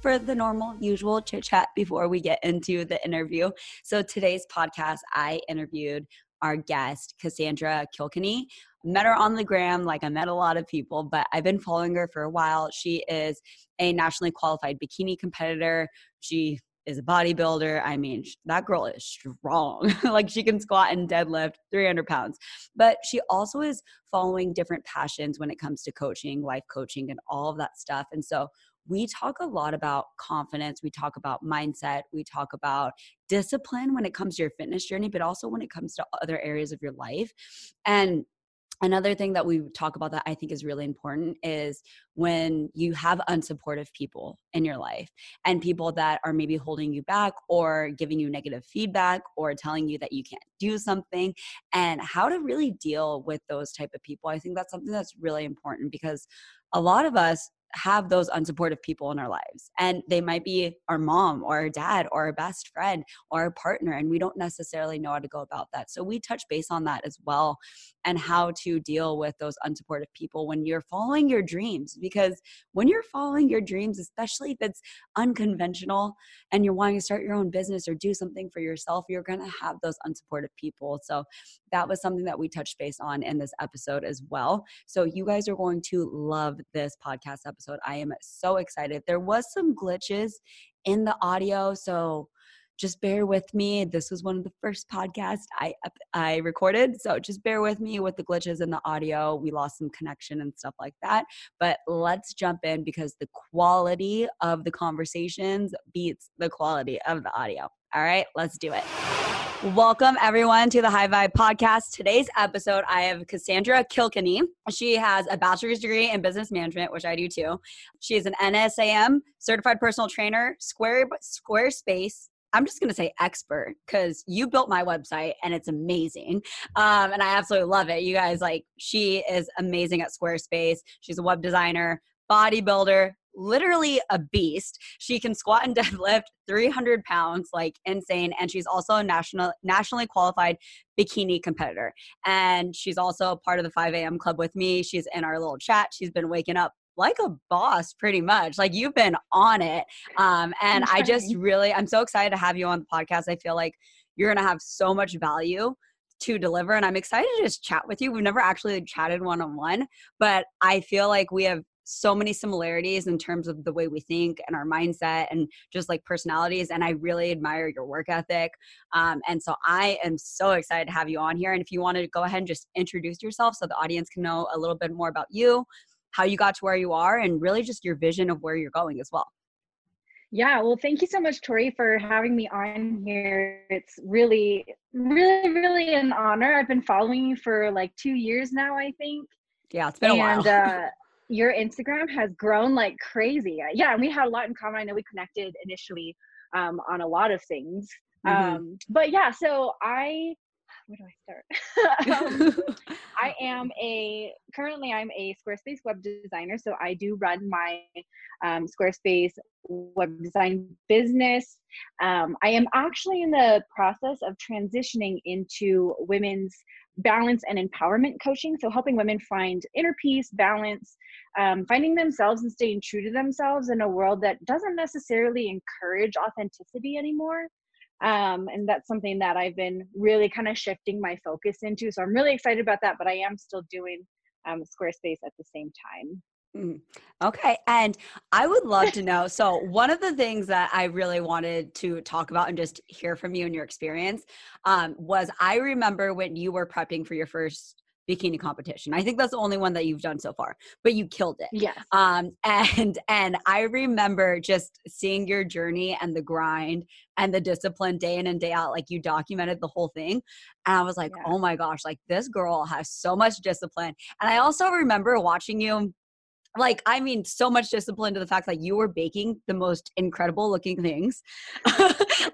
for the normal, usual chit chat before we get into the interview. So today's podcast, I interviewed our guest, Cassandra Kilkenny. Met her on the gram, like I met a lot of people, but I've been following her for a while. She is a nationally qualified bikini competitor. She is a bodybuilder. I mean, that girl is strong. like she can squat and deadlift 300 pounds. But she also is following different passions when it comes to coaching, life coaching, and all of that stuff. And so we talk a lot about confidence. We talk about mindset. We talk about discipline when it comes to your fitness journey, but also when it comes to other areas of your life. And another thing that we talk about that I think is really important is when you have unsupportive people in your life and people that are maybe holding you back or giving you negative feedback or telling you that you can't do something and how to really deal with those type of people. I think that's something that's really important because a lot of us have those unsupportive people in our lives. And they might be our mom or our dad or our best friend or our partner. And we don't necessarily know how to go about that. So we touch base on that as well and how to deal with those unsupportive people when you're following your dreams. Because when you're following your dreams, especially if it's unconventional and you're wanting to start your own business or do something for yourself, you're going to have those unsupportive people. So that was something that we touched base on in this episode as well. So you guys are going to love this podcast episode. I am so excited. There was some glitches in the audio, so just bear with me. This was one of the first podcasts I I recorded, so just bear with me with the glitches in the audio. We lost some connection and stuff like that. But let's jump in because the quality of the conversations beats the quality of the audio. All right, let's do it. Welcome everyone to the High Vibe podcast. Today's episode, I have Cassandra Kilkenny. She has a bachelor's degree in business management, which I do too. She is an NASM certified personal trainer, Square Squarespace I'm just going to say expert because you built my website and it's amazing. Um, and I absolutely love it. You guys, like, she is amazing at Squarespace. She's a web designer, bodybuilder, literally a beast. She can squat and deadlift 300 pounds, like insane. And she's also a national, nationally qualified bikini competitor. And she's also part of the 5 a.m. club with me. She's in our little chat. She's been waking up like a boss pretty much like you've been on it um, and i just really i'm so excited to have you on the podcast i feel like you're gonna have so much value to deliver and i'm excited to just chat with you we've never actually chatted one-on-one but i feel like we have so many similarities in terms of the way we think and our mindset and just like personalities and i really admire your work ethic um, and so i am so excited to have you on here and if you want to go ahead and just introduce yourself so the audience can know a little bit more about you how you got to where you are and really just your vision of where you're going as well. Yeah, well, thank you so much, Tori, for having me on here. It's really, really, really an honor. I've been following you for like two years now, I think. Yeah, it's been and, a while. uh, your Instagram has grown like crazy. Yeah, and we had a lot in common. I know we connected initially um, on a lot of things. Mm-hmm. Um, but yeah, so I where do I start? um, I am a currently I'm a Squarespace web designer, so I do run my um, Squarespace web design business. Um, I am actually in the process of transitioning into women's balance and empowerment coaching, so helping women find inner peace, balance, um, finding themselves and staying true to themselves in a world that doesn't necessarily encourage authenticity anymore um, and that's something that i've been really kind of shifting my focus into so i'm really excited about that but i am still doing um, squarespace at the same time mm. Okay. And I would love to know. So, one of the things that I really wanted to talk about and just hear from you and your experience um, was I remember when you were prepping for your first bikini competition. I think that's the only one that you've done so far, but you killed it. Yes. Um, and and I remember just seeing your journey and the grind and the discipline day in and day out. Like you documented the whole thing, and I was like, yeah. oh my gosh, like this girl has so much discipline. And I also remember watching you like i mean so much discipline to the fact that you were baking the most incredible looking things.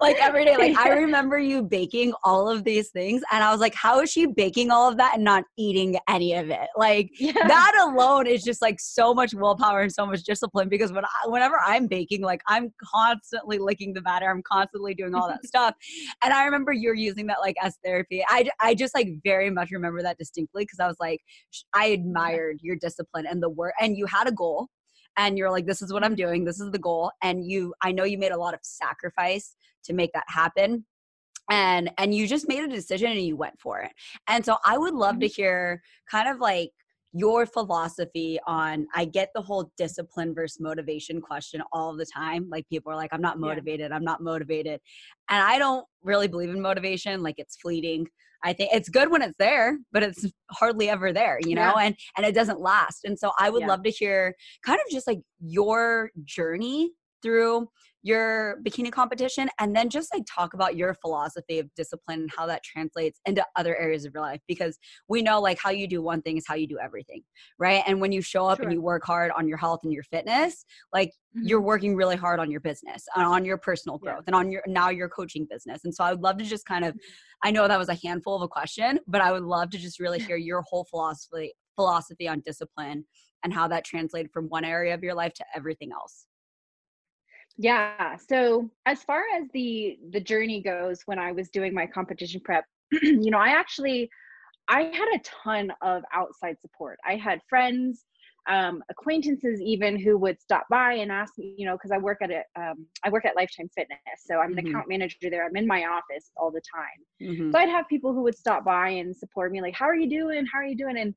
Like every day like i remember you baking all of these things and i was like how is she baking all of that and not eating any of it? Like yeah. that alone is just like so much willpower and so much discipline because when I, whenever i'm baking like i'm constantly licking the batter i'm constantly doing all that stuff and i remember you're using that like as therapy. I, I just like very much remember that distinctly because i was like i admired your discipline and the work and you had a goal and you're like this is what i'm doing. This is the goal. And you i know you made a lot of sacrifice to make that happen. And and you just made a decision and you went for it. And so i would love to mm-hmm. hear kind of like your philosophy on i get the whole discipline versus motivation question all the time. Like people are like i'm not motivated. Yeah. i'm not motivated. And i don't really believe in motivation. Like it's fleeting I think it's good when it's there, but it's hardly ever there, you know, yeah. and and it doesn't last. And so I would yeah. love to hear kind of just like your journey through your bikini competition and then just like talk about your philosophy of discipline and how that translates into other areas of your life because we know like how you do one thing is how you do everything right and when you show up sure. and you work hard on your health and your fitness like mm-hmm. you're working really hard on your business and on your personal growth yeah. and on your now your coaching business and so i would love to just kind of i know that was a handful of a question but i would love to just really hear your whole philosophy philosophy on discipline and how that translated from one area of your life to everything else yeah. So as far as the the journey goes, when I was doing my competition prep, you know, I actually I had a ton of outside support. I had friends, um, acquaintances, even who would stop by and ask me, you know, because I work at a um, I work at Lifetime Fitness, so I'm an mm-hmm. account manager there. I'm in my office all the time, mm-hmm. so I'd have people who would stop by and support me, like, "How are you doing? How are you doing?" And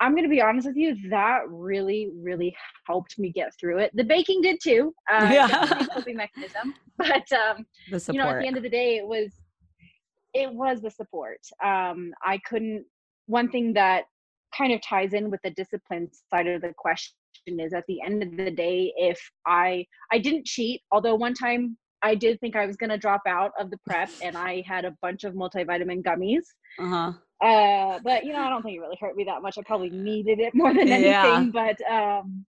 I'm going to be honest with you, that really, really helped me get through it. The baking did too. Uh, yeah. coping mechanism. But, um, you know, at the end of the day, it was, it was the support. Um, I couldn't, one thing that kind of ties in with the discipline side of the question is at the end of the day, if I, I didn't cheat, although one time I did think I was going to drop out of the prep and I had a bunch of multivitamin gummies. Uh-huh. Uh, but you know, I don't think it really hurt me that much. I probably needed it more than anything. Yeah. But um,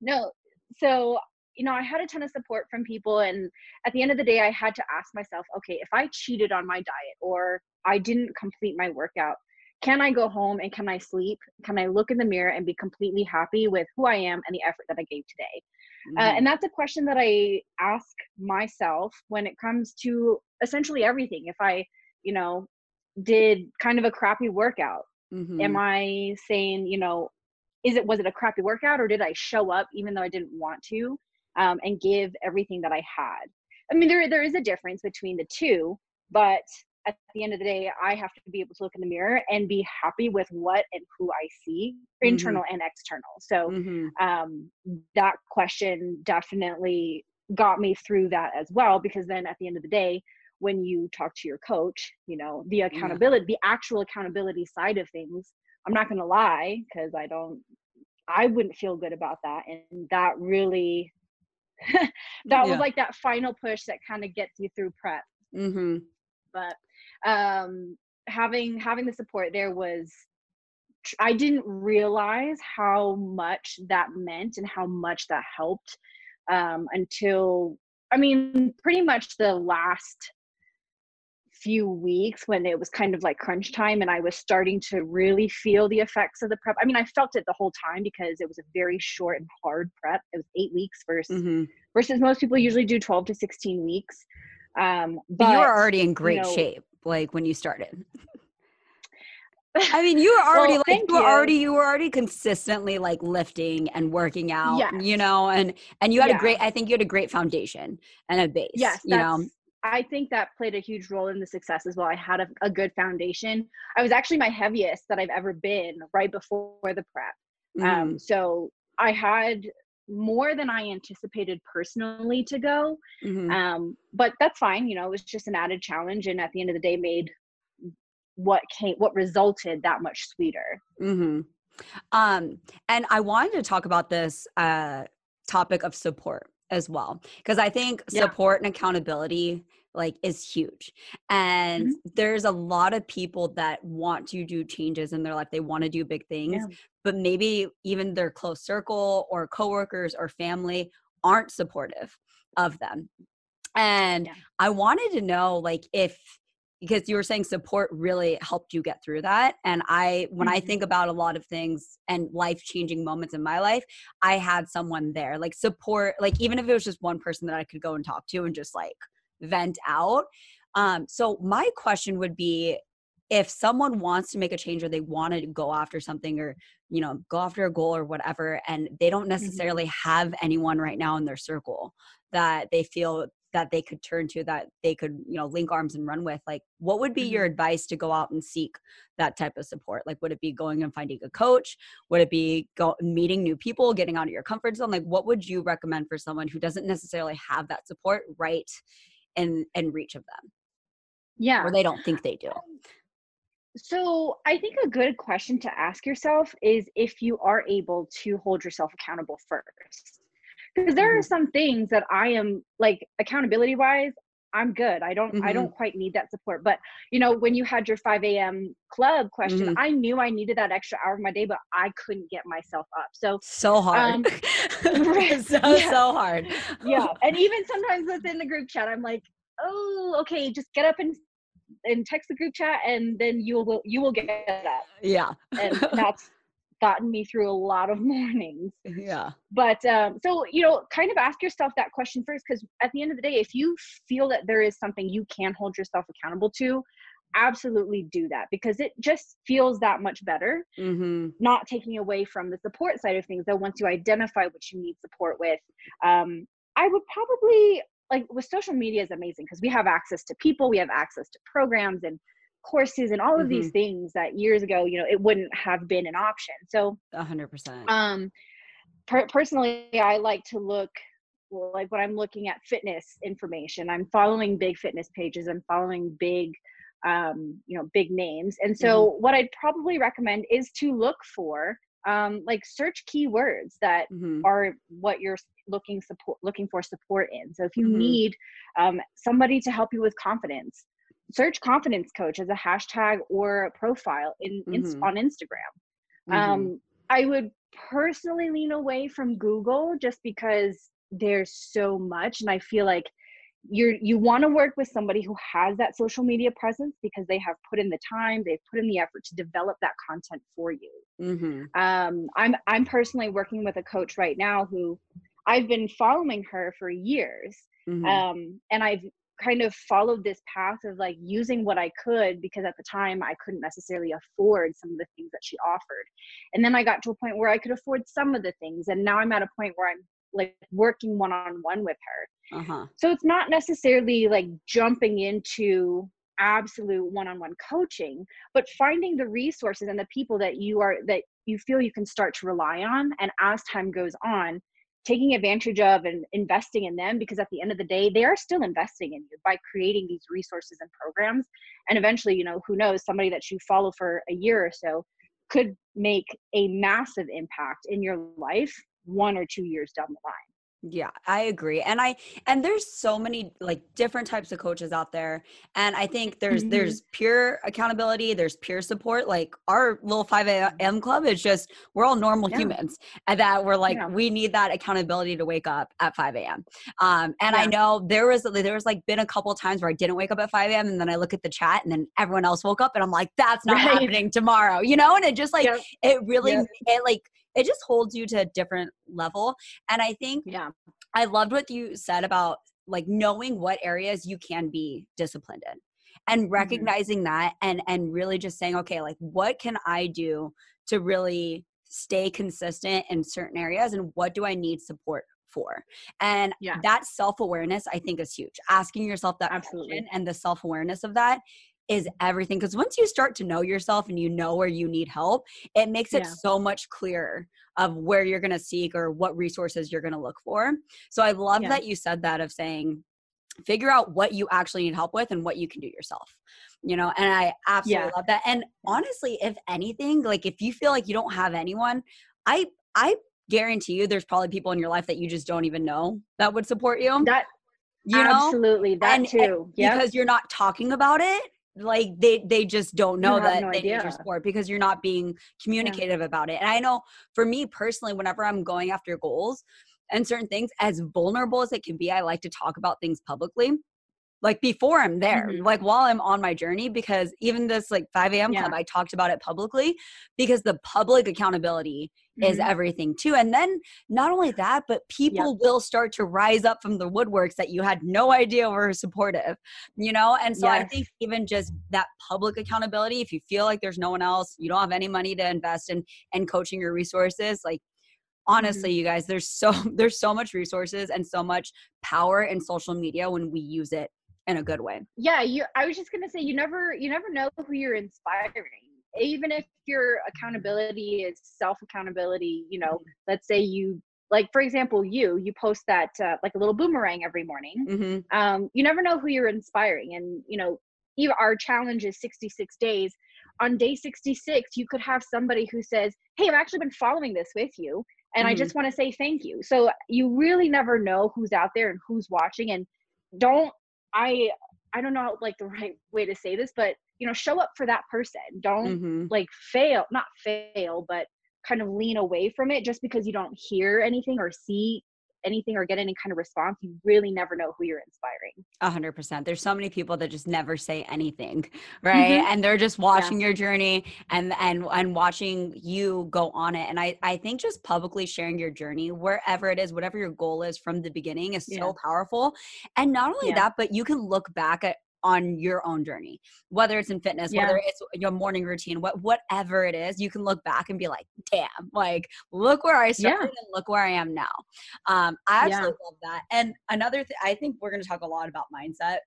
no, so you know, I had a ton of support from people, and at the end of the day, I had to ask myself, okay, if I cheated on my diet or I didn't complete my workout, can I go home and can I sleep? Can I look in the mirror and be completely happy with who I am and the effort that I gave today? Uh, mm-hmm. Uh, and that's a question that I ask myself when it comes to essentially everything. If I, you know, did kind of a crappy workout, mm-hmm. am I saying, you know, is it was it a crappy workout or did I show up even though I didn't want to um, and give everything that I had? I mean, there there is a difference between the two, but at the end of the day, I have to be able to look in the mirror and be happy with what and who I see, mm-hmm. internal and external. So mm-hmm. um, that question definitely got me through that as well, because then at the end of the day, when you talk to your coach, you know, the accountability, yeah. the actual accountability side of things, I'm not going to lie because I don't, I wouldn't feel good about that. And that really, that yeah. was like that final push that kind of gets you through prep. Mm-hmm. But um, having having the support there was I didn't realize how much that meant and how much that helped um, until I mean, pretty much the last few weeks when it was kind of like crunch time and I was starting to really feel the effects of the prep. I mean, I felt it the whole time because it was a very short and hard prep. It was eight weeks versus mm-hmm. versus most people usually do 12 to 16 weeks. Um, but, you were already in great you know, shape like when you started. I mean, you were already well, like you were you. already you were already consistently like lifting and working out, yes. you know, and and you had yeah. a great I think you had a great foundation and a base. Yes, you know. I think that played a huge role in the success as well. I had a, a, good foundation. I was actually my heaviest that I've ever been right before the prep. Um, mm. Um, so I had more than I anticipated personally to go. Mm-hmm. Um, but that's fine. You know, it was just an added challenge, and at the end of the day, made what came, what resulted that much sweeter. Mm-hmm. Um, and I wanted to talk about this uh, topic of support as well, because I think yeah. support and accountability like is huge and Mm-hmm. there's a lot of people that want to do changes in their life they want to do big things Yeah. but maybe even their close circle or coworkers or family aren't supportive of them and Yeah. i wanted to know like if because you were saying support really helped you get through that and i when i Mhm. think about a lot of things and life changing moments in my life i had someone there like support like even if it was just one person that i could go and talk to and just like vent out um so my question would be if someone wants to make a change or they want to go after something or you know go after a goal or whatever and they don't necessarily have anyone right now in their circle that they feel that they could turn to that they could you know link arms and run with like what would be your mm-hmm. advice to go out and seek that type of support? Like would it be going and finding a coach? Would it be go meeting new people getting out of your comfort zone? Like what would you recommend for someone who doesn't necessarily have that support right in in reach of them? Yeah. or they don't think they do? Um, so I think a good question to ask yourself is if you are able to hold yourself accountable first. Because there are some things that I am like accountability wise, I'm good. I don't I Mhm. don't quite need that support. But you know, when you had your 5 a.m. club question, Mhm. I knew I needed that extra hour of my day, but I couldn't get myself up. So so hard right, so yeah. so hard yeah. and even sometimes within the group chat, I'm like, oh, okay, just get up and and text the group chat and then you will you will get up yeah and that's gotten me through a lot of mornings. Yeah. But um, so you know kind of ask yourself that question first because at the end of the day if you feel that there is something you can hold yourself accountable to absolutely do that because it just feels that much better mm-hmm. not taking away from the support side of things though once you identify what you need support with. Um, i would probably like with social media is amazing because we have access to people we have access to programs and courses and all of these things that years ago you know it wouldn't have been an option. So A hundred percent. um per- personally i like to look like when i'm looking at fitness information i'm following big fitness pages i'm following big um you know big names. And so what i'd probably recommend is to look for um like search keywords that Mhm. are what you're looking support looking for support in. So if you Mhm. need um, somebody to help you with confidence search confidence coach as a hashtag or a profile in, in Mhm. on instagram Mhm. um, I would personally lean away from Google just because there's so much, and I feel like you're you want to work with somebody who has that social media presence because they have put in the time, they've put in the effort to develop that content for you. Mhm. Um, I'm I'm personally working with a coach right now who I've been following her for years, Mhm. um, and I've kind of followed this path of like using what I could because at the time I couldn't necessarily afford some of the things that she offered. And then I got to a point where I could afford some of the things. And now I'm at a point where I'm like working one on one with her. uh-huh So it's not necessarily like jumping into absolute one on one coaching, but finding the resources and the people that you are that you feel you can start to rely on. And as time goes on, taking advantage of and investing in them because at the end of the day they are still investing in you by creating these resources and programs. And eventually you know who knows somebody that you follow for a year or so could make a massive impact in your life one or two years down the line Yeah, I agree. And I and there's so many like different types of coaches out there. And I think there's Mhm. there's pure accountability, there's peer support. Like our little 5 a.m. club is just we're all normal Yeah. humans and that we're like Yeah. we need that accountability to wake up at 5 a.m. Um and I know there was there was like been a couple times where I didn't wake up at 5 a.m. and then I look at the chat and then everyone else woke up and I'm like, that's not Right. happening tomorrow, you know? And it just like Yep. it really Yep. it like it just holds you to a different level. And I think yeah I loved what you said about like knowing what areas you can be disciplined in and mm-hmm. recognizing that and and really just saying okay like what can I do to really stay consistent in certain areas and what do I need support for and Yeah. that self-awareness I think is huge asking yourself that Absolutely. question and the self-awareness of that is everything because once you start to know yourself and you know where you need help it makes it Yeah. so much clearer of where you're going to seek or what resources you're going to look for so I love Yeah. that you said that of saying figure out what you actually need help with and what you can do yourself. You know, and I absolutely Yeah. love that. And honestly, if anything, like if you feel like you don't have anyone, I I guarantee you there's probably people in your life that you just don't even know that would support you. that You know? Absolutely, that And- too. Yeah. because you're not talking about it like they they just don't know that no they need your support because you're not being communicative about it. And i know for me personally whenever i'm going after goals and certain things as vulnerable as it can be i like to talk about things publicly like before i'm there Mhm. like while i'm on my journey because even this like 5 a.m club i talked about it publicly because the public accountability is Mhm. everything too. And then not only that, but people will start to rise up from the woodworks that you had no idea were supportive, you know? And so I think even just that public accountability, if you feel like there's no one else, you don't have any money to invest in and coaching your resources, like honestly, you guys, there's so there's so much resources and so much power in social media when we use it in a good way. yeah you i was just going to say you never you never know who you're inspiring even if your accountability is self accountability you know let's say you like for example you you post that uh, like a little boomerang every morning Mm-hmm. um, you never know who you're inspiring. And you know our challenge is 66 days. On day 66 you could have somebody who says hey i've actually been following this with you and i Mhm. just want to say thank you. So you really never know who's out there and who's watching. And don't i i don't know like the right way to say this but you know show up for that person don't Mm-hmm. like fail not fail but kind of lean away from it just because you don't hear anything or see anything or get any kind of response you really never know who you're inspiring A hundred percent. There's so many people that just never say anything, right? Mhm. And they're just watching your journey and and and watching you go on it. And I I think just publicly sharing your journey wherever it is, whatever your goal is from the beginning, is Yeah. so powerful. And not only Yeah. that, but you can look back at on your own journey, whether it's in fitness, Yeah. whether it's your morning routine, what whatever it is, you can look back and be like, "Damn! Like, look where I started and look where I am now." Um, I Yeah. absolutely love that. And another thing, I think we're going to talk a lot about mindset,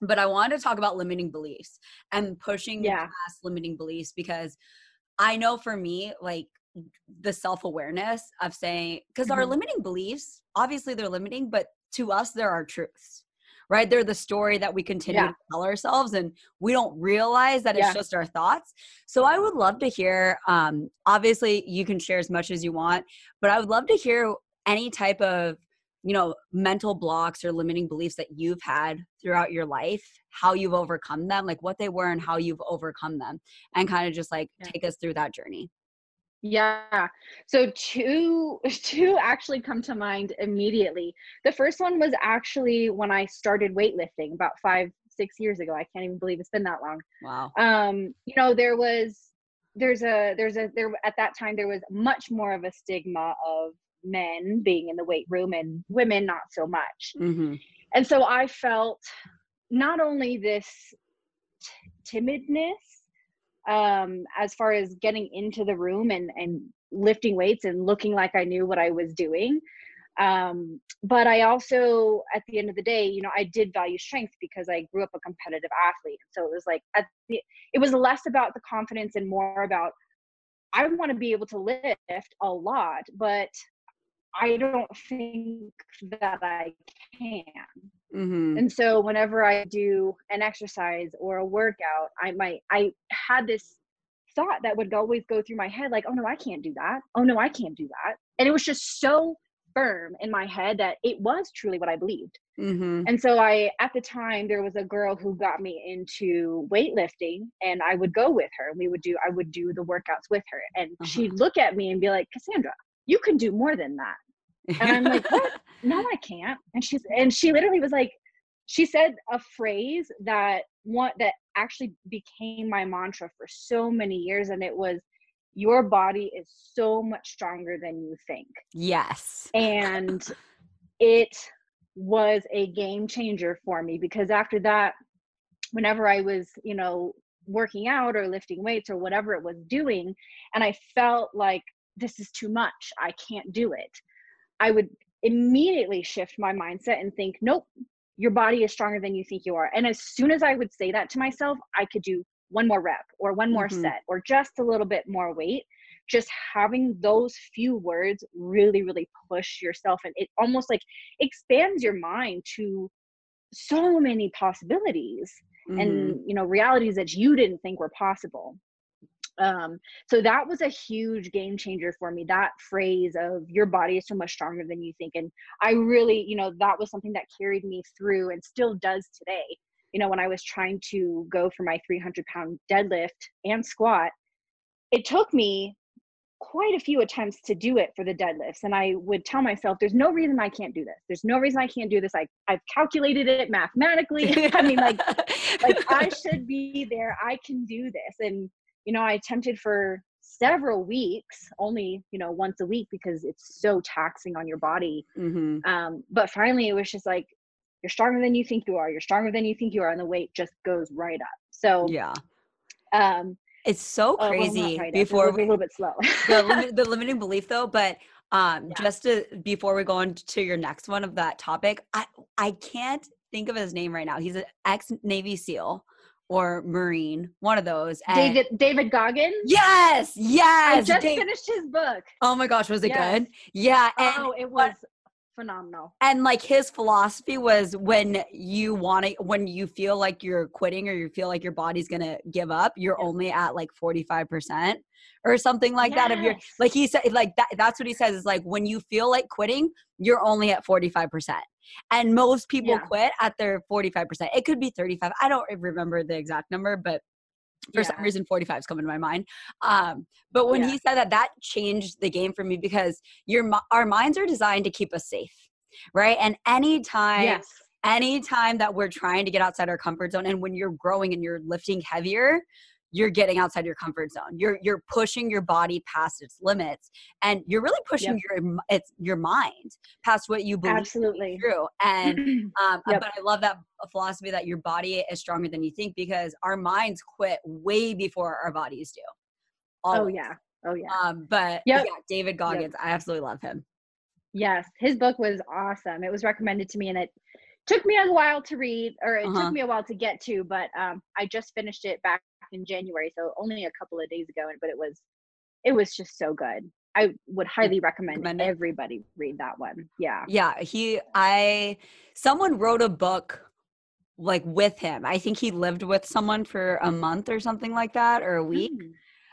but I wanted to talk about limiting beliefs and pushing Yeah. past limiting beliefs because I know for me, like the self awareness of saying, because our Mhm. limiting beliefs, obviously they're limiting, but to us, they're our truths. Right? They're the story that we continue Yeah. to tell ourselves, and we don't realize that it's just our thoughts. So, I would love to hear. Um, obviously, you can share as much as you want, but I would love to hear any type of you know mental blocks or limiting beliefs that you've had throughout your life how you've overcome them like what they were and how you've overcome them and kind of just like Yeah. take us through that journey Yeah. So two two actually come to mind immediately. The first one was actually when I started weightlifting about 5 6 years ago. I can't even believe it's been that long. wow Um you know, there was there's a there's a there at that time there was much more of a stigma of men being in the weight room and women not so much. mm-hmm. And so I felt not only this t- timidness um, as far as getting into the room and, and lifting weights and looking like I knew what I was doing. Um, but I also, at the end of the day, you know, I did value strength because I grew up a competitive athlete. So it was like, the, it was less about the confidence and more about I want to be able to lift a lot, but I don't think that I can. Mm-hmm. And so whenever I do an exercise or a workout, I might I had this thought that would always go through my head like, "Oh no, I can't do that. Oh no, I can't do that." And it was just so firm in my head that it was truly what I believed. Mm-hmm. And so I at the time there was a girl who got me into weightlifting and I would go with her. We would do I would do the workouts with her and Uh-huh. she'd look at me and be like, "Cassandra, you can do more than that." And I'm like, "What?" no i can't. And she's and she literally was like she said a phrase that one that actually became my mantra for so many years and it was your body is so much stronger than you think. Yes. And it was a game changer for me because after that whenever i was you know working out or lifting weights or whatever it was doing and i felt like this is too much. I can't do it i would immediately shift my mindset and think nope your body is stronger than you think you are and as soon as i would say that to myself i could do one more rep or one more Mhm. set or just a little bit more weight just having those few words really really push yourself and it almost like expands your mind to so many possibilities Mhm. and you know realities that you didn't think were possible um so that was a huge game changer for me. That phrase of your body is so much stronger than you think. And i really you know that was something that carried me through and still does today. You know when i was trying to go for my 300 pound deadlift and squat it took me quite a few attempts to do it for the deadlifts. And i would tell myself there's no reason i can't do this. There's no reason i can't do this. I, i've calculated it mathematically. I mean like like i should be there. I can do this. And you know i attempted for several weeks only you know once a week because it's so taxing on your body. Mm-hmm. um, but finally it was just like you're stronger than you think you are. You're stronger than you think you are and the weight just goes right up. So yeah. um it's so oh, crazy right before we a little bit slow. the, the limiting belief though but um Yeah. just to before we go on to your next one of that topic i i can't think of his name right now. He's an ex navy seal or marine one of those and- david david goggins yes yes. i just Dave- finished his book oh my gosh was it Yes. good yeah and oh it was phenomenal and like his philosophy was when you want to when you feel like you're quitting or you feel like your body's gonna give up you're only at like 45% or something like that of your Yes. like he said like that that's what he says is like when you feel like quitting you're only at 45% and most people Yeah. quit at their 45% it could be 35 i don't remember the exact number but for some reason 45 is coming to my mind. Um but when Yeah. he said that that changed the game for me because your our minds are designed to keep us safe right? And anytime yes. anytime that we're trying to get outside our comfort zone and when you're growing and you're lifting heavier you're getting outside your comfort zone you're you're pushing your body past its limits and you're really pushing your it's your mind past what you believe absolutely true and um, Yep. but I love that philosophy that your body is stronger than you think because our minds quit way before our bodies do. oh yeah oh yeah Um, but Yep. yeah, David Goggins, I absolutely love him. Yes, his book was awesome. It was recommended to me, and it took me a while to read, or it Uh-huh. took me a while to get to. But um, I just finished it back in January, so only a couple of days ago. But it was, it was just so good. I would highly recommend, Recommend everybody read that one. Yeah. Yeah, he I someone wrote a book like with him. I think he lived with someone for a month or something like that or a week. Mm.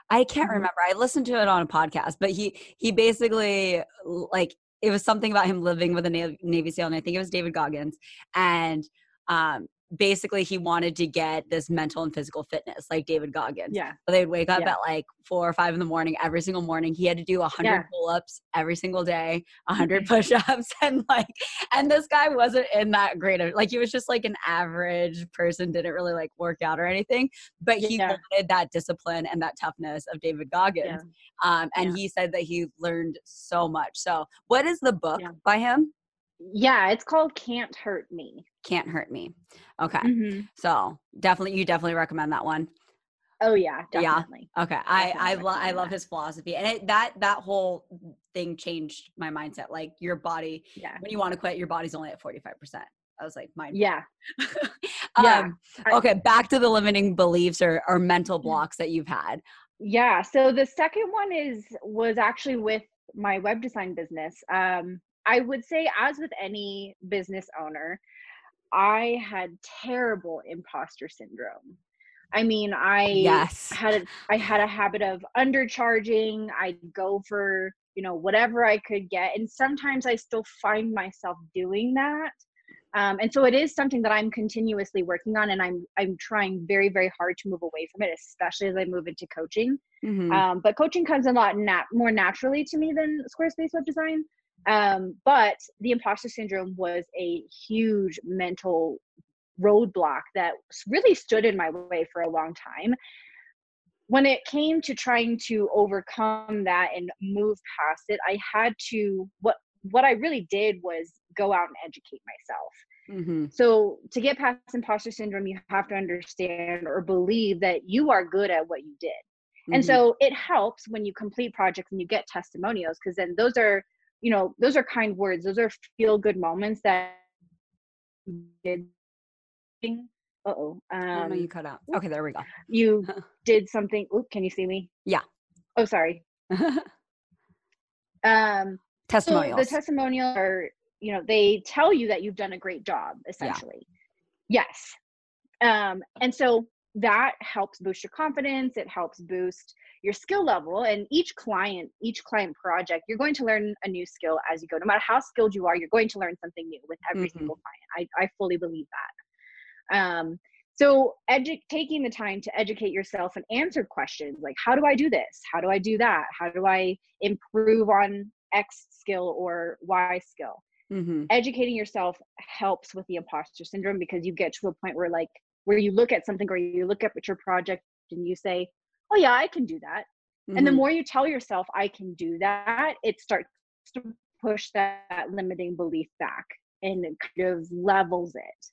I can't Mhm. remember. I listened to it on a podcast, but he he basically like it was something about him living with a Navy, Navy SEAL, and I think it was David Goggins, and um, basically he wanted to get this mental and physical fitness like David Goggins. Yeah. So they'd wake up Yeah. at like four or five in the morning every single morning. He had to do a hundred Yeah. pull-ups every single day, a hundred push-ups, and like, and this guy wasn't in that great of like he was just like an average person, didn't really like work out or anything, but he Yeah. wanted that discipline and that toughness of David Goggins. Um, and he said that he learned so much. So, what is the book by him? Yeah, it's called Can't Hurt Me. Can't hurt me. Okay, Mhm. so definitely, you definitely recommend that one. Oh yeah, Yeah. definitely. Okay, I Definitely I, lo- I love his philosophy, and it, that that whole thing changed my mindset. Like your body, Yeah. when you want to quit, your body's only at forty five percent. I was like, mind. Yeah. Yeah. um, I- okay, back to the limiting beliefs or or mental Mm. blocks that you've had. Yeah. So the second one is was actually with my web design business. Um, I would say, as with any business owner, I had terrible imposter syndrome. I mean, I Yes. had a, I had a habit of undercharging. I'd go for you know whatever I could get, and sometimes I still find myself doing that. Um, and so it is something that I'm continuously working on, and I'm I'm trying very very hard to move away from it, especially as I move into coaching. Mhm. Um, but coaching comes a lot nat- more naturally to me than Squarespace web design. Um, but the imposter syndrome was a huge mental roadblock that really stood in my way for a long time. When it came to trying to overcome that and move past it, I had to what what I really did was go out and educate myself. Mhm. So to get past imposter syndrome, you have to understand or believe that you are good at what you did. And Mhm. so it helps when you complete projects and you get testimonials because then those are, you know, those are kind words. Those are feel good moments that you did. Uh oh. Oh, no, you Um, cut out. Okay, there we go. you did something. Oop, can you see me? Yeah. Oh, sorry. Um, so the testimonials are, you know, they tell you that you've done a great job, essentially. Yes. Um, and so that helps boost your confidence it helps boost your skill level and each client each client project you're going to learn a new skill as you go. No matter how skilled you are you're going to learn something new with every mm-hmm. single client. I, I fully believe that. Um, so edu- taking the time to educate yourself and answer questions like how do i do this? How do i do that? How do i improve on x skill or y skill? Mm-hmm. educating yourself helps with the imposter syndrome because you get to a point where like where you look at something or you look up at your project and you say oh yeah i can do that mm-hmm. and the mm-hmm. more you tell yourself i can do that it starts to push that, that limiting belief back and it kind of levels it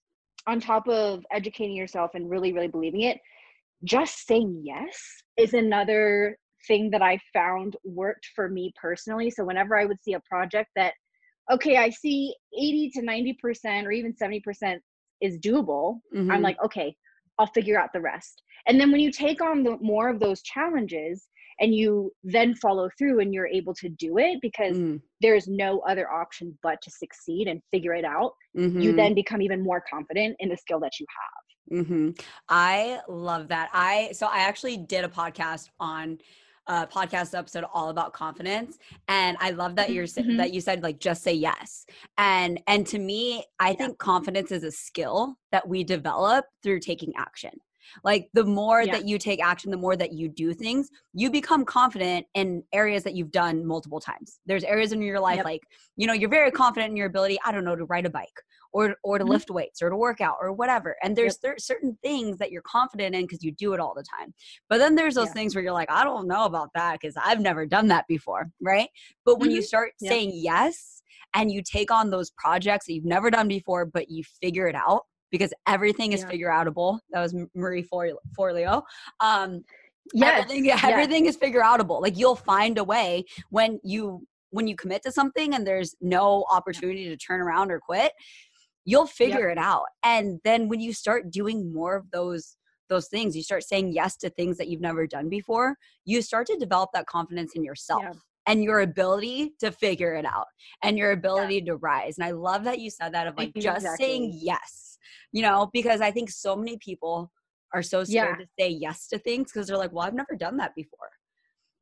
on top of educating yourself and really really believing it just saying yes is another thing that i found worked for me personally so whenever i would see a project that okay i see 80 to 90% or even 70% is doable mm-hmm. i'm like okay i'll figure out the rest and then when you take on the more of those challenges and you then follow through and you're able to do it because mm. there's no other option but to succeed and figure it out mm-hmm. you then become even more confident in the skill that you have mm-hmm. i love that i so i actually did a podcast on a podcast episode all about confidence and i love that you're mm-hmm. that you said like just say yes and and to me i yeah. think confidence is a skill that we develop through taking action like the more yeah. that you take action, the more that you do things, you become confident in areas that you've done multiple times. There's areas in your life, yep. like, you know, you're very confident in your ability, I don't know, to ride a bike or, or to mm-hmm. lift weights or to work out or whatever. And there's yep. certain things that you're confident in because you do it all the time. But then there's those yeah. things where you're like, I don't know about that because I've never done that before. Right. But when mm-hmm. you start yep. saying yes, and you take on those projects that you've never done before, but you figure it out, because everything is yeah. figure outable. That was Marie Forleo. Um, yes. everything, yes. everything is figure outable. Like you'll find a way when you when you commit to something and there's no opportunity to turn around or quit, you'll figure yep. it out. And then when you start doing more of those those things, you start saying yes to things that you've never done before, you start to develop that confidence in yourself. Yeah and your ability to figure it out and your ability yeah. to rise. And I love that you said that of like exactly. just saying yes you know, because I think so many people are so scared yeah. to say yes to things because they're like, well, I've never done that before.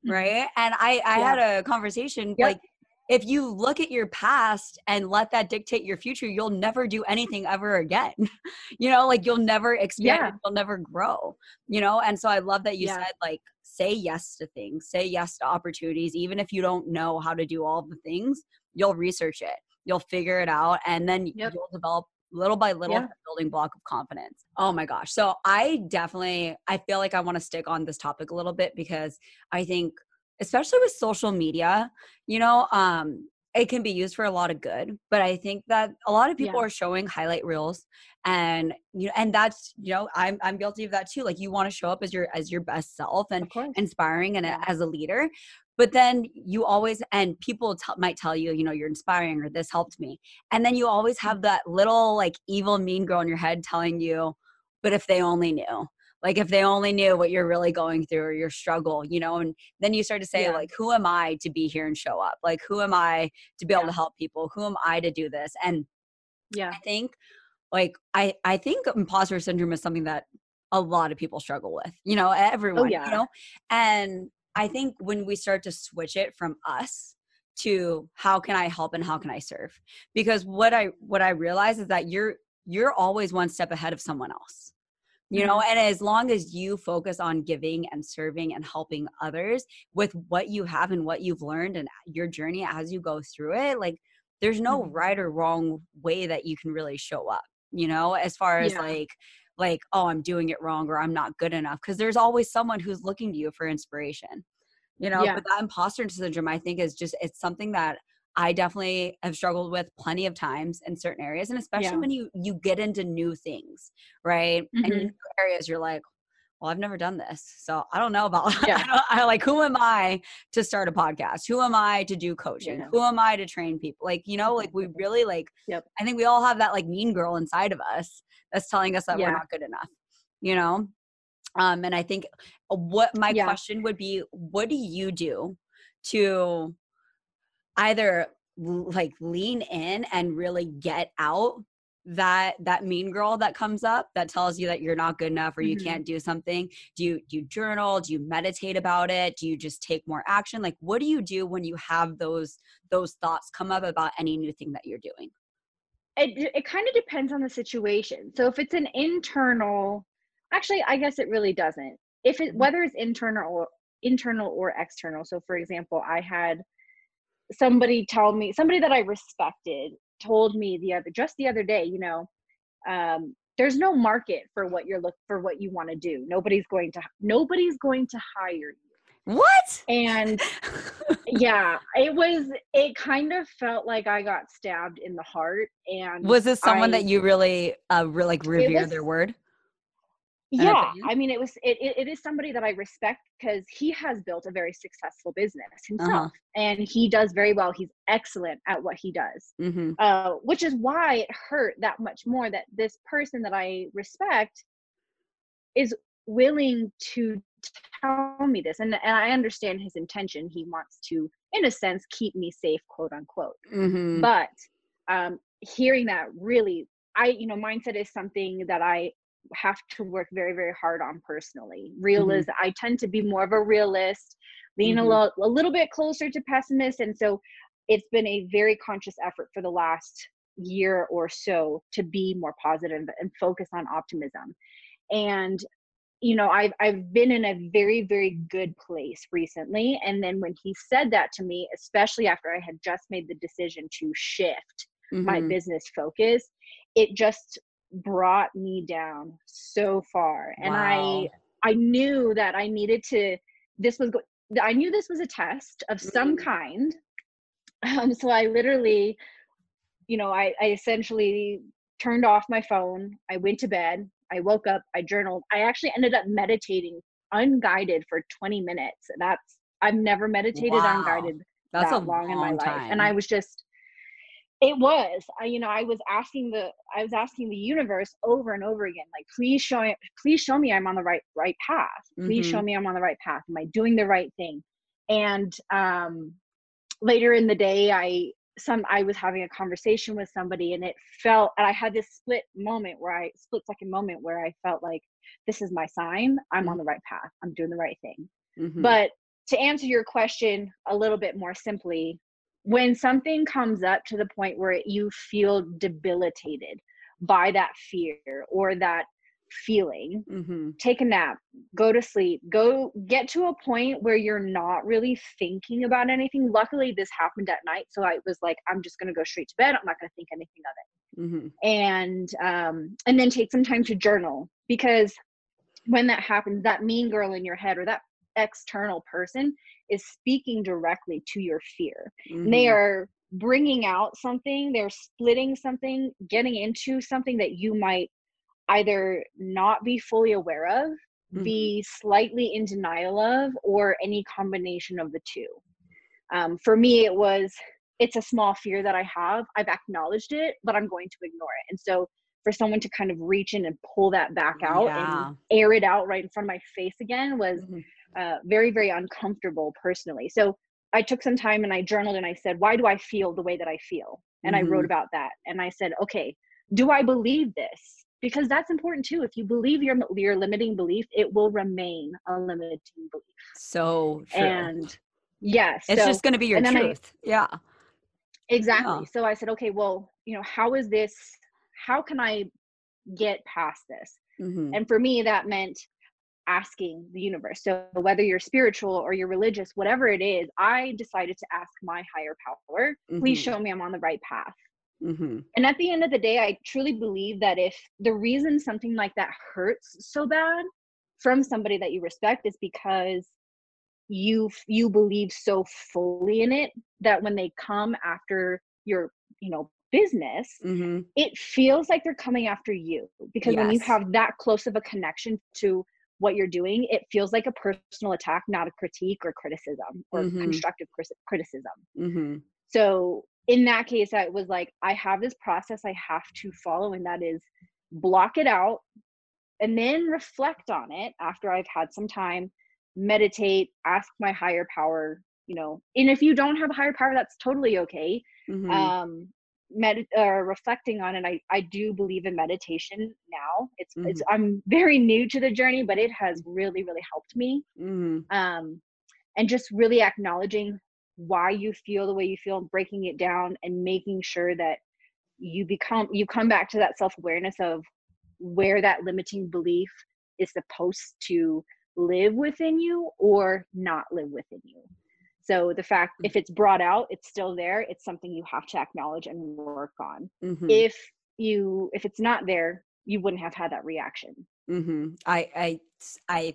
Mm-hmm. Right. And I, I had a conversation yep. like, if you look at your past and let that dictate your future, you'll never do anything ever again. you know, like you'll never expand, yeah. you'll never grow, you know? And so I love that you yeah. said, like, say yes to things, say yes to opportunities. Even if you don't know how to do all the things, you'll research it, you'll figure it out, and then yep. you'll develop little by little yeah. building block of confidence. Oh my gosh. So I definitely I feel like I want to stick on this topic a little bit because I think especially with social media, you know, um it can be used for a lot of good, but I think that a lot of people yeah. are showing highlight reels and you know and that's you know I'm I'm guilty of that too. Like you want to show up as your as your best self and inspiring and as a leader, but then you always and people t- might tell you you know you're inspiring or this helped me and then you always have that little like evil mean girl in your head telling you but if they only knew like if they only knew what you're really going through or your struggle you know and then you start to say yeah. like who am i to be here and show up like who am i to be able to help people who am i to do this and yeah i think like i i think imposter syndrome is something that a lot of people struggle with you know oh, everyone oh, yeah. you know and I think when we start to switch it from us to how can I help and how can I serve? Because what I what I realize is that you're you're always one step ahead of someone else. You mm-hmm. know, and as long as you focus on giving and serving and helping others with what you have and what you've learned and your journey as you go through it, like there's no mm-hmm. right or wrong way that you can really show up, you know, as far as yeah. like like oh i'm doing it wrong or i'm not good enough because there's always someone who's looking to you for inspiration you know yeah. but that imposter syndrome i think is just it's something that i definitely have struggled with plenty of times in certain areas and especially yeah. when you you get into new things right mm-hmm. and new areas you're like well i've never done this so i don't know about yeah. I, I, like who am i to start a podcast who am i to do coaching yeah. who am i to train people like you know like we really like yep. i think we all have that like mean girl inside of us that's telling us that we're not good enough you know um and i think uh, what my question would be what do you do to either like lean in and really get out that that mean girl that comes up that tells you that you're not good enough or you Mhm. can't do something do you do you journal do you meditate about it do you just take more action like what do you do when you have those those thoughts come up about any new thing that you're doing it it kind of depends on the situation. So if it's an internal, actually, I guess it really doesn't. If it Mhm. whether it's internal or internal or external. So for example, I had somebody tell me somebody that I respected told me the other just the other day, you know, um, there's no market for what you're look for what you want to do. Nobody's going to nobody's going to hire you. what And yeah, it was it kind of felt like I got stabbed in the heart and was this someone I- that you really uh re- like revere was- their word yeah i mean it was it, it, it is somebody that i respect because he has built a very successful business himself Uh-huh. and he does very well he's excellent at what he does mm-hmm. uh, which is why it hurt that much more that this person that i respect is willing to tell me this and, and i understand his intention he wants to in a sense keep me safe quote unquote Mm-hmm. but um hearing that really i you know mindset is something that i have to work very very hard on personally real Mhm. is i tend to be more of a realist lean Mhm. a, little, a little bit closer to pessimist and so it's been a very conscious effort for the last year or so to be more positive and focus on optimism and you know i've i've been in a very very good place recently and then when he said that to me especially after i had just made the decision to shift my Mhm. business focus it just brought me down so far and Wow. i i knew that i needed to this was go- i knew this was a test of some Mhm. kind um so i literally you know i i essentially turned off my phone i went to bed i woke up i journaled i actually ended up meditating unguided for 20 minutes that's i've never meditated Wow. unguided that's that a long, in my long life and i was just it was i you know i was asking the i was asking the universe over and over again like please show me please show me i'm on the right right path. Please show Mhm. me i'm on the right path. Am i doing the right thing? And um later in the day i some i was having a conversation with somebody and it felt and i had this split moment where i split second moment where i felt like this is my sign. I'm on the right path. I'm doing the right thing. Mhm. but to answer your question a little bit more simply, when something comes up to the point where you feel debilitated by that fear or that feeling, Mhm. take a nap, go to sleep, go get to a point where you're not really thinking about anything. Luckily, this happened at night. So I was like, I'm just going to go straight to bed. I'm not going to think anything of it Mhm. and um and then take some time to journal because when that happens that mean girl in your head or that external person is speaking directly to your fear and they are bringing out something they're splitting something getting into something that you might either not be fully aware of Mhm. be slightly in denial of or any combination of the two um, for me it was it's a small fear that i have i've acknowledged it but i'm going to ignore it and so for someone to kind of reach in and pull that back out Yeah. and air it out right in front of my face again was Mhm. Uh, very very uncomfortable personally so i took some time and i journaled and i said why do i feel the way that i feel and i wrote about that and i said okay do i believe this because that's important too if you believe your your limiting belief it will remain a limiting belief So true. and yes it's so just going to be your then I- truth. yeah. exactly Yeah. so i said okay well you know how is this how can i get past this Mhm. and for me that meant asking the universe so whether you're spiritual or you're religious whatever it is i decided to ask my higher power please Mhm. show me i'm on the right path Mhm. and at the end of the day i truly believe that if the reason something like that hurts so bad from somebody that you respect is because you you believe so fully in it that when they come after your you know business Mhm. it feels like they're coming after you because when you have that close of a connection to what you're doing it feels like a personal attack not a critique or criticism or Mhm. constructive criticism Mhm. so in that case i was like i have this process i have to follow and that is block it out and then reflect on it after i've had some time meditate ask my higher power you know and if you don't have a higher power that's totally okay Mhm. um med or reflecting on it, I, I do believe in meditation now. It's Mhm. it's I'm very new to the journey, but it has really, really helped me. hmm Um and just really acknowledging why you feel the way you feel, breaking it down and making sure that you become you come back to that self-awareness of where that limiting belief is supposed to live within you or not live within you. So the fact Mm. if it's brought out, it's still there, it's something you have to acknowledge and work on. hmm If you if it's not there, you wouldn't have had that reaction. hmm I, I, I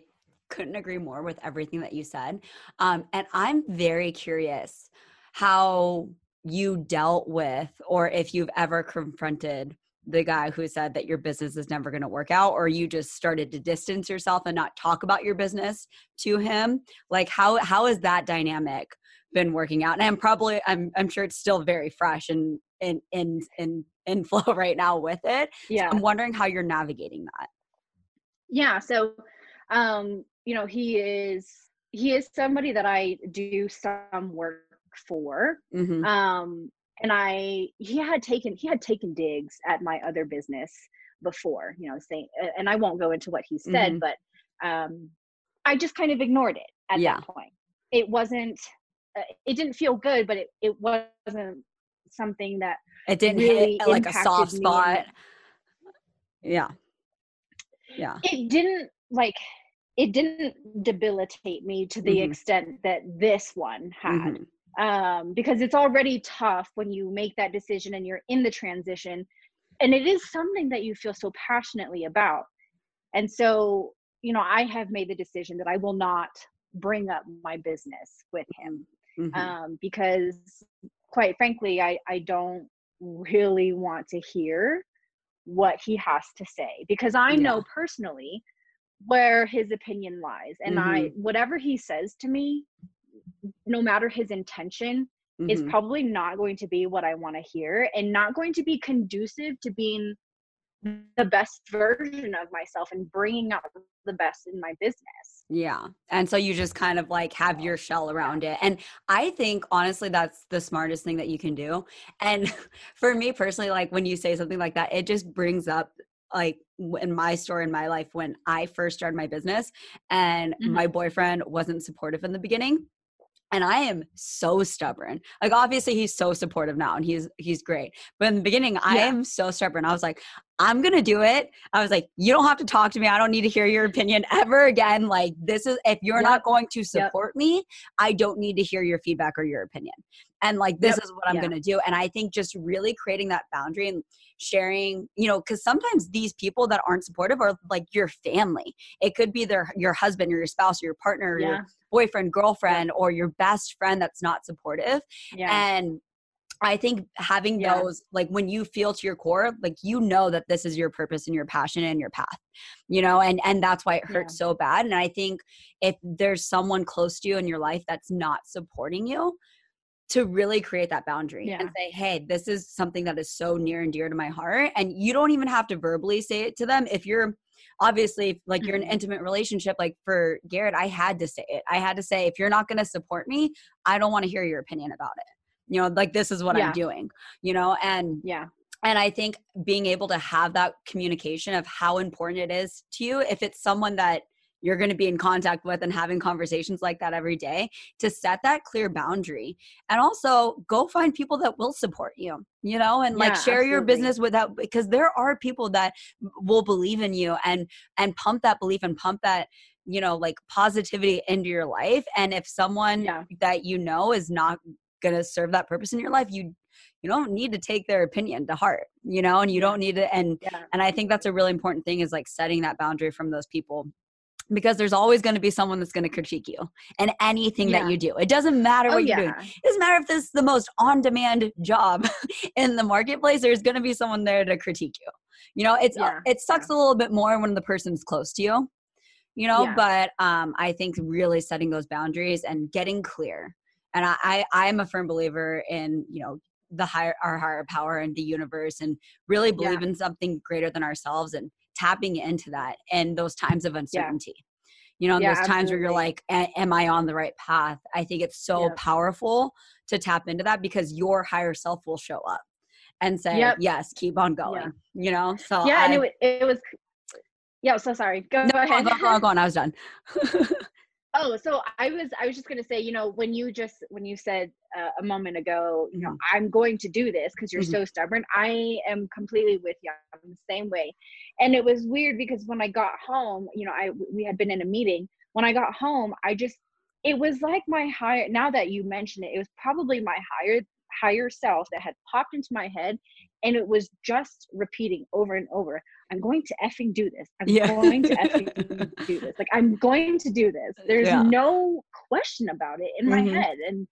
couldn't agree more with everything that you said. Um, and I'm very curious how you dealt with, or if you've ever confronted the guy who said that your business is never going to work out, or you just started to distance yourself and not talk about your business to him. Like, how how has that dynamic been working out? And I'm probably, I'm, I'm sure it's still very fresh and in in in in flow right now with it. Yeah. I'm wondering how you're navigating that. yeah so um you know he is he is somebody that i do some work for Mm-hmm. um and i he had taken he had taken digs at my other business before you know saying and i won't go into what he said Mhm. but um i just kind of ignored it at Yeah. that point it wasn't uh, it didn't feel good but it, it wasn't something that It didn't really hit like a soft me spot. Yeah. Yeah. it didn't like it didn't debilitate me to the Mhm. extent that this one had Mhm. Um because it's already tough when you make that decision and you're in the transition. And it is something that you feel so passionately about. And so you know i have made the decision that i will not bring up my business with him Mhm. um because quite frankly i i don't really want to hear what he has to say. Because i know personally where his opinion lies. And i whatever he says to me no matter his intention is Mhm. probably not going to be what i want to hear and not going to be conducive to being the best version of myself and bringing out the best in my business Yeah. And so you just kind of like have your shell around it. And I think honestly, that's the smartest thing that you can do. And for me personally, like when you say something like that, it just brings up like in my story in my life when I first started my business and Mhm. my boyfriend wasn't supportive in the beginning. And I am so stubborn. Like obviously he's so supportive now and he's he's great. But in the beginning, I am so stubborn. I was like, I'm gonna do it. I was like, you don't have to talk to me. I don't need to hear your opinion ever again. Like this is if you're not going to support me, I don't need to hear your feedback or your opinion. And like this Yep. is what I'm Yeah. gonna do. And I think just really creating that boundary and sharing, you know, because sometimes these people that aren't supportive are like your family. It could be their your husband or your spouse or your partner or yeah your boyfriend, girlfriend, or your best friend that's not supportive. yeah And I think having Yeah. those, like when you feel to your core, like you know that this is your purpose and your passion and your path, you know, and and that's why it hurts so bad. And I think if there's someone close to you in your life that's not supporting you, to really create that boundary and say, hey, this is something that is so near and dear to my heart. And you don't even have to verbally say it to them. If you're obviously like you're in an Mhm. intimate relationship, like for Garrett, I had to say it. I had to say, if you're not going to support me, I don't want to hear your opinion about it. You know, like this is what Yeah. I'm doing, you know, and yeah and i think being able to have that communication of how important it is to you if it's someone that you're going to be in contact with and having conversations like that every day to set that clear boundary and also go find people that will support you you know and like Yeah, share your absolutely. business without because there are people that will believe in you and and pump that belief and pump that you know like positivity into your life and if someone Yeah. that you know is not going to serve that purpose in your life you you don't need to take their opinion to heart you know and you don't need to and yeah. and i think that's a really important thing is like setting that boundary from those people because there's always going to be someone that's going to critique you and anything Yeah. that you do. It doesn't matter oh what you're doing. It doesn't matter if this is the most on-demand job in the marketplace there's going to be someone there to critique you. You know it's Yeah, it sucks a little bit more when the person's close to you you know Yeah. but um i think really setting those boundaries and getting clear and i, I i'm a firm believer in you know the higher our higher power and the universe and really believe in something greater than ourselves and tapping into that in those times of uncertainty you know Yeah, those times where you're like am i on the right path i think it's so Yeah. powerful to tap into that because your higher self will show up and say, yep. yes, keep on going. Yeah. You know? So yeah, I, and it, it was yeah, so sorry. Go, no, go ahead. Go, go, go on. I was done. oh, so I was I was just gonna say, you know, when you just when you said uh, a moment ago, you know, mm-hmm. I'm going to do this because you're mm-hmm. so stubborn. I am completely with you. I'm the same way. And it was weird because when I got home, you know, I we had been in a meeting. When I got home, I just it was like my higher now that you mention it, it was probably my higher higher self that had popped into my head and it was just repeating over and over i'm going to effing do this. I'm yeah. going to effing do this. Like i'm going to do this. There's yeah. no question about it in mm-hmm. my head. And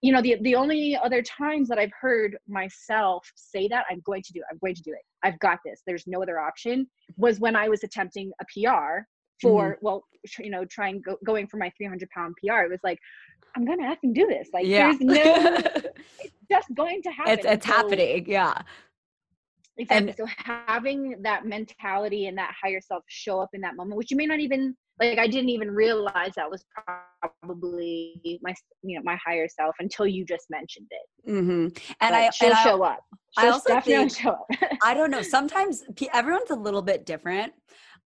you know the the only other times that i've heard myself say that i'm going to do it i'm going to do it. I've got this. There's no other option was when i was attempting a pr for mm-hmm. well you know trying go, going for my 300 pound pr it was like i'm gonna effing do this. Like yeah. there's no it's just going to happen. it's, it's so, happening. Yeah exactly. And, so having that mentality and that higher self show up in that moment which you may not even like i didn't even realize that was probably my you know my higher self until you just mentioned it. Mm-hmm. and but i she'll and show I, up she'll I also think, show up. I don't know sometimes everyone's a little bit different.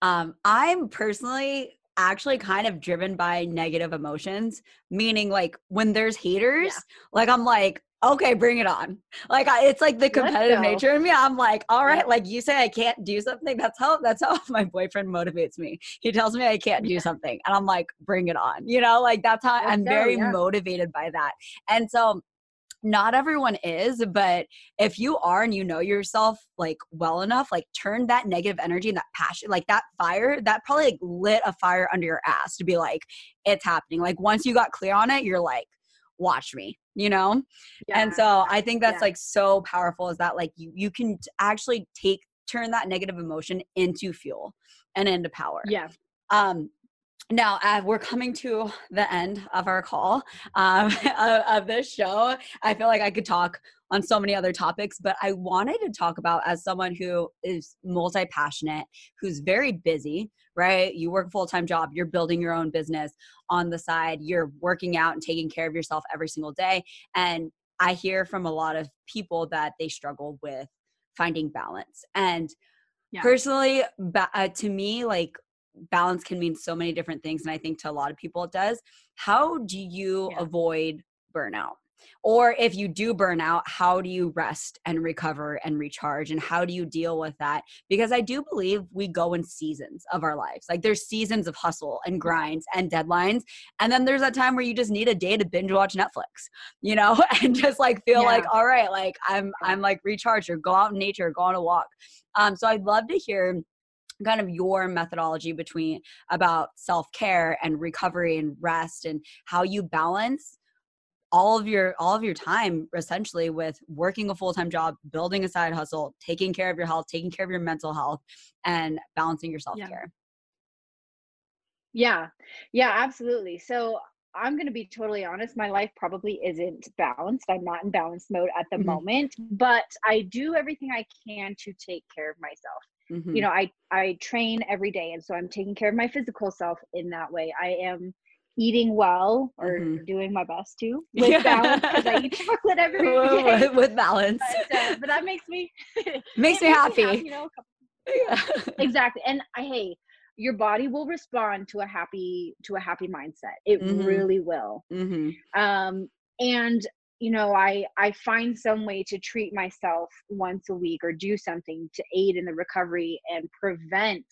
Um, I'm personally actually kind of driven by negative emotions, meaning like when there's haters, yeah. like I'm like, okay, bring it on. Like I, it's like the competitive nature in me. I'm like, all right, like you say I can't do something. That's how that's how my boyfriend motivates me. He tells me I can't do something, and I'm like, bring it on. You know, like that's how Let's I'm go, very yeah. motivated by that. And so not everyone is but if you are and you know yourself like well enough like turn that negative energy and that passion like that fire that probably like lit a fire under your ass to be like it's happening like once you got clear on it you're like watch me you know yeah. and so i think that's yeah. like so powerful is that like you you can actually take turn that negative emotion into fuel and into power yeah um now uh, we're coming to the end of our call um, of, of this show i feel like i could talk on so many other topics but i wanted to talk about as someone who is multi-passionate who's very busy right you work a full-time job you're building your own business on the side you're working out and taking care of yourself every single day and i hear from a lot of people that they struggle with finding balance and yeah. personally uh, to me like balance can mean so many different things and i think to a lot of people it does how do you yeah. avoid burnout or if you do burn out how do you rest and recover and recharge and how do you deal with that? Because i do believe we go in seasons of our lives. Like there's seasons of hustle and grinds and deadlines and then there's that time where you just need a day to binge watch netflix you know and just like feel yeah. like all right like i'm i'm like recharged or go out in nature go on a walk. Um so i'd love to hear kind of your methodology between about self-care and recovery and rest and how you balance all of your all of your time essentially with working a full-time job building a side hustle taking care of your health taking care of your mental health and balancing your self-care. Yeah. Yeah, yeah absolutely. So i'm going to be totally honest my life probably isn't balanced. I'm not in balance mode at the mm-hmm. moment but i do everything i can to take care of myself. Mm-hmm. you know i i train every day and so i'm taking care of my physical self in that way. I am eating well or mm-hmm. doing my best to with yeah. balance because I eat chocolate every day. with balance. But, uh, but, that makes me makes me happy. Me happy you know, yeah. exactly. And I hey, your body will respond to a happy to a happy mindset. It mm-hmm. really will. Mm-hmm. Um, and you know i i find some way to treat myself once a week or do something to aid in the recovery and prevent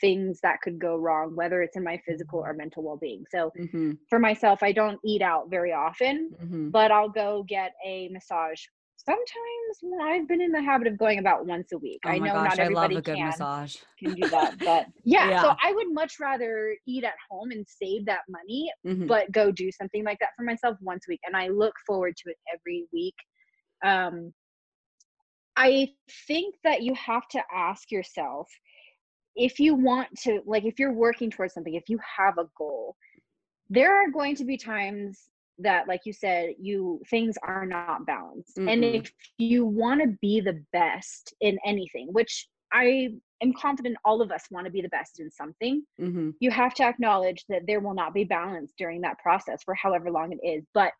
things that could go wrong whether it's in my physical or mental well-being so mm-hmm. for myself i don't eat out very often mm-hmm. but i'll go get a massage sometimes I've been in the habit of going about once a week. Oh I know gosh, not everybody can, massage. can do that, but yeah, yeah, So I would much rather eat at home and save that money, mm-hmm. but go do something like that for myself once a week, and I look forward to it every week. Um, I think that you have to ask yourself if you want to, like, if you're working towards something, if you have a goal, there are going to be times that like you said you things are not balanced mm-hmm. and if you want to be the best in anything which i am confident all of us want to be the best in something mm-hmm. you have to acknowledge that there will not be balance during that process for however long it is but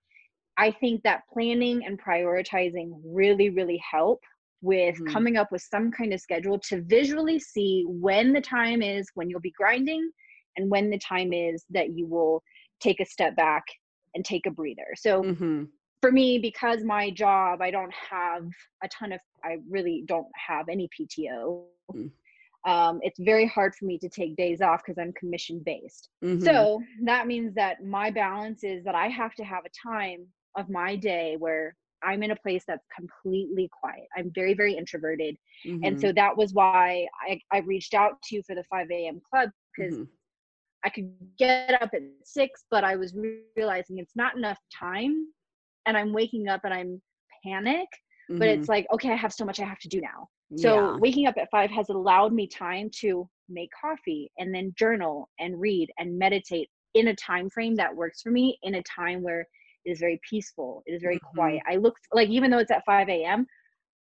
I think that planning and prioritizing really, really help with Mhm. coming up with some kind of schedule to visually see when the time is when you'll be grinding and when the time is that you will take a step back and take a breather. So Mm-hmm. for me, because my job, I don't have a ton of, I really don't have any PTO. Mm. Um, it's very hard for me to take days off because I'm commission based. Mm-hmm. So that means that my balance is that I have to have a time of my day where I'm in a place that's completely quiet. I'm very, very introverted. Mm-hmm. And so that was why I, I reached out to you for the 5 a.m. club because Mhm. I could get up at six, but I was realizing it's not enough time. And I'm waking up and I'm panic, but Mhm. it's like, okay, I have so much I have to do now. So Yeah. waking up at five has allowed me time to make coffee and then journal and read and meditate in a time frame that works for me in a time where it is very peaceful. It is very Mhm. quiet. I look like even though it's at 5 a.m.,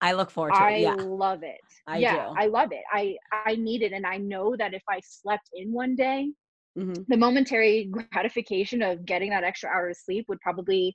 I look forward to I it. Yeah. love it. I yeah, do. I love it. I I need it, and I know that if I slept in one day, Mm-hmm. the momentary gratification of getting that extra hour of sleep would probably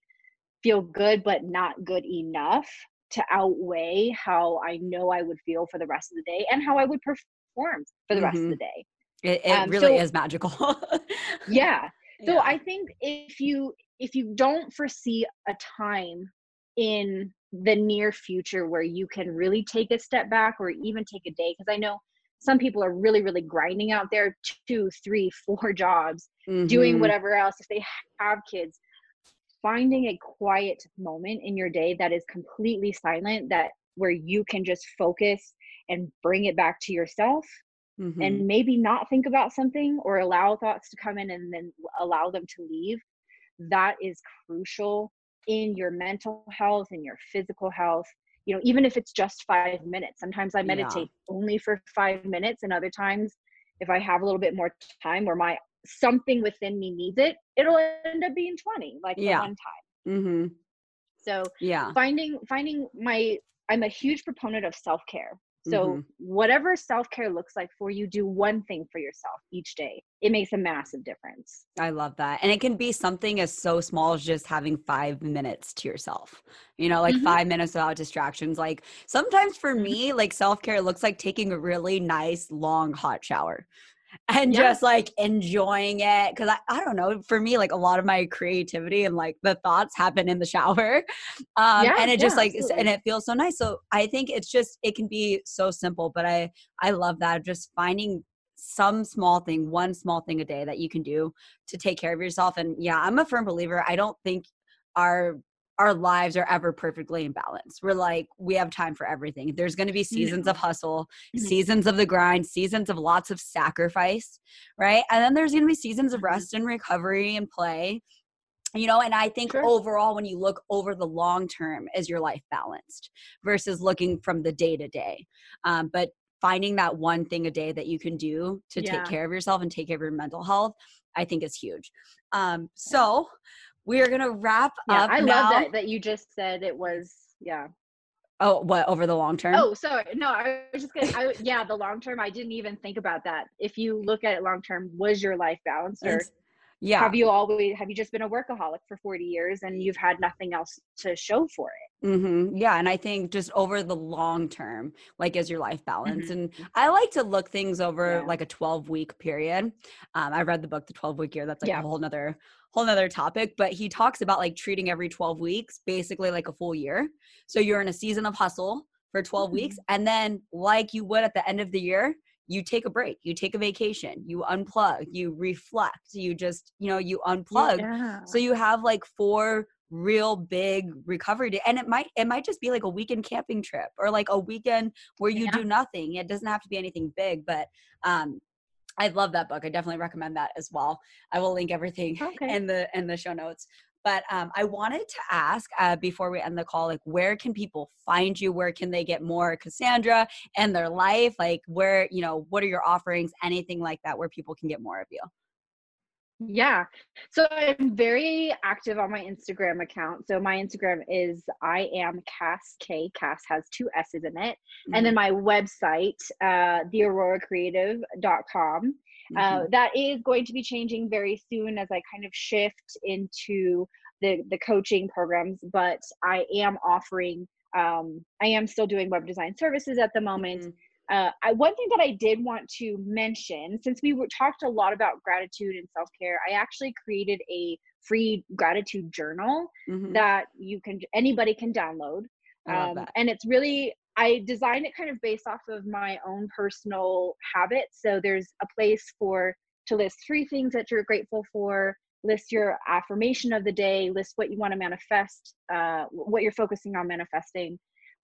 feel good, but not good enough to outweigh how I know I would feel for the rest of the day and how I would perform for the rest of Mhm. the day. It, it Um, really so- is magical. Yeah. So Yeah. I think if you if you don't foresee a time in the near future where you can really take a step back or even take a day, because I know some people are really, really grinding out there two, three, four jobs, doing Mhm. whatever else. If they have kids, finding a quiet moment in your day that is completely silent, that where you can just focus and bring it back to yourself Mhm. and maybe not think about something or allow thoughts to come in and then allow them to leave that is crucial in your mental health and your physical health you know even if it's just 5 minutes sometimes i Yeah. meditate only for 5 minutes and other times if i have a little bit more time where my something within me needs it it'll end up being 20 like Yeah. one time mm-hmm. so Yeah. finding finding my i'm a huge proponent of self-care so Mhm. whatever self-care looks like for you do one thing for yourself each day it makes a massive difference I love that. And it can be something as so small as just having five minutes to yourself. You know, like Mhm. five minutes without distractions. Like sometimes for Mhm. me, like self care looks like taking a really nice, long, hot shower and Yeah. just like enjoying it. Cause I, I don't know, for me, like a lot of my creativity and like the thoughts happen in the shower. Um, Yeah, and it just yeah, like, s- and it feels so nice. So I think it's just, it can be so simple, but I, I love that. Just finding some small thing, one small thing a day that you can do to take care of yourself. And yeah, I'm a firm believer. I don't think our our lives are ever perfectly in balance. We're like we have time for everything. There's going to be seasons No. of hustle, Mhm. seasons of the grind, seasons of lots of sacrifice, right? And then there's going to be seasons of Mhm. rest and recovery and play. You know, and I think Sure. overall, when you look over the long term, is your life balanced versus looking from the day to day. Um, but finding that one thing a day that you can do to Yeah. take care of yourself and take care of your mental health, I think is huge. Um, so we are gonna wrap yeah up i now. love that that you just said it was yeah Oh, what over the long term? oh sorry no i was just gonna I, yeah the long term i didn't even think about that if you look at it long term was your life balanced or It's- yeah. have you always have you just been a workaholic for 40 years and you've had nothing else to show for it hmm Yeah, and I think just over the long term, like is your life balance? Mhm. And I like to look things over Yeah. like a 12 week period. Um, I read the book, The 12 Week Year. That's like Yeah. a whole nother whole nother topic. But he talks about like treating every 12 weeks basically like a full year. So you're in a season of hustle for 12 weeks, Mm-hmm. and then like you would at the end of the year, you take a break, you take a vacation, you unplug, you reflect, you just, you know, you unplug. Yeah. so you have like four real big recovery day and it might it might just be like a weekend camping trip or like a weekend where you Yeah. do nothing. It doesn't have to be anything big but um i love that book. I definitely recommend that as well. I will link everything okay. in the in the show notes but um, i wanted to ask uh, before we end the call like where can people find you where can they get more cassandra and their life like where you know what are your offerings anything like that where people can get more of you Yeah. So I'm very active on my Instagram account. So my Instagram is I am Cass K. Cass has two S's in it. And then my website, uh, theauroracreative.com. Uh, Mhm. that is going to be changing very soon as I kind of shift into the the coaching programs, but I am offering. Um, I am still doing web design services at the moment. Mm-hmm. Uh, I, one thing that I did want to mention, since we were, talked a lot about gratitude and self care, I actually created a free gratitude journal mm-hmm. that you can anybody can download. Um, and it's really I designed it kind of based off of my own personal habits. So there's a place for to list three things that you're grateful for, list your affirmation of the day, list what you want to manifest, uh, what you're focusing on manifesting.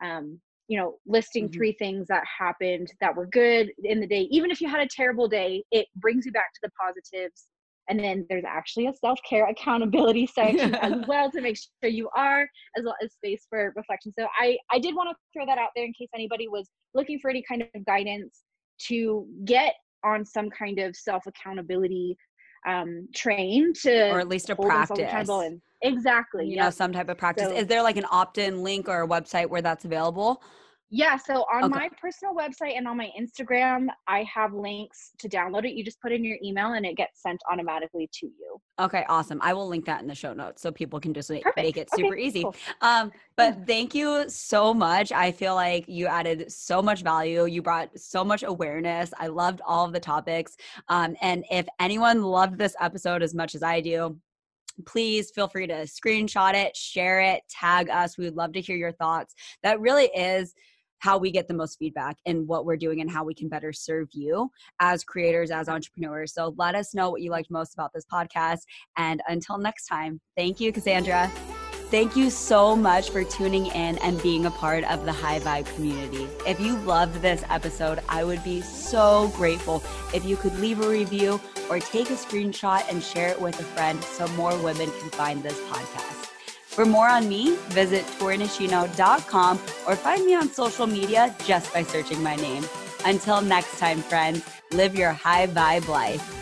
Um, you know, listing mm-hmm. three things that happened that were good in the day. Even if you had a terrible day, it brings you back to the positives. And then there's actually a self care accountability section as well to make sure you are, as well as space for reflection. So I, I did want to throw that out there in case anybody was looking for any kind of guidance to get on some kind of self accountability um, train to, or at least a practice. And, exactly. You yep. know, some type of practice. So, Is there like an opt in link or a website where that's available? Yeah, so on okay. my personal website and on my Instagram, I have links to download it. You just put in your email and it gets sent automatically to you. Okay, awesome. I will link that in the show notes so people can just Perfect. make it super okay, easy. Cool. Um, but thank you so much. I feel like you added so much value. You brought so much awareness. I loved all of the topics. Um, and if anyone loved this episode as much as I do, please feel free to screenshot it, share it, tag us. We would love to hear your thoughts. That really is how we get the most feedback and what we're doing and how we can better serve you as creators, as entrepreneurs. So let us know what you liked most about this podcast. And until next time, thank you, Cassandra. Thank you so much for tuning in and being a part of the High Vibe community. If you loved this episode, I would be so grateful if you could leave a review or take a screenshot and share it with a friend so more women can find this podcast. For more on me, visit torinishino.com or find me on social media just by searching my name. Until next time, friends, live your high vibe life.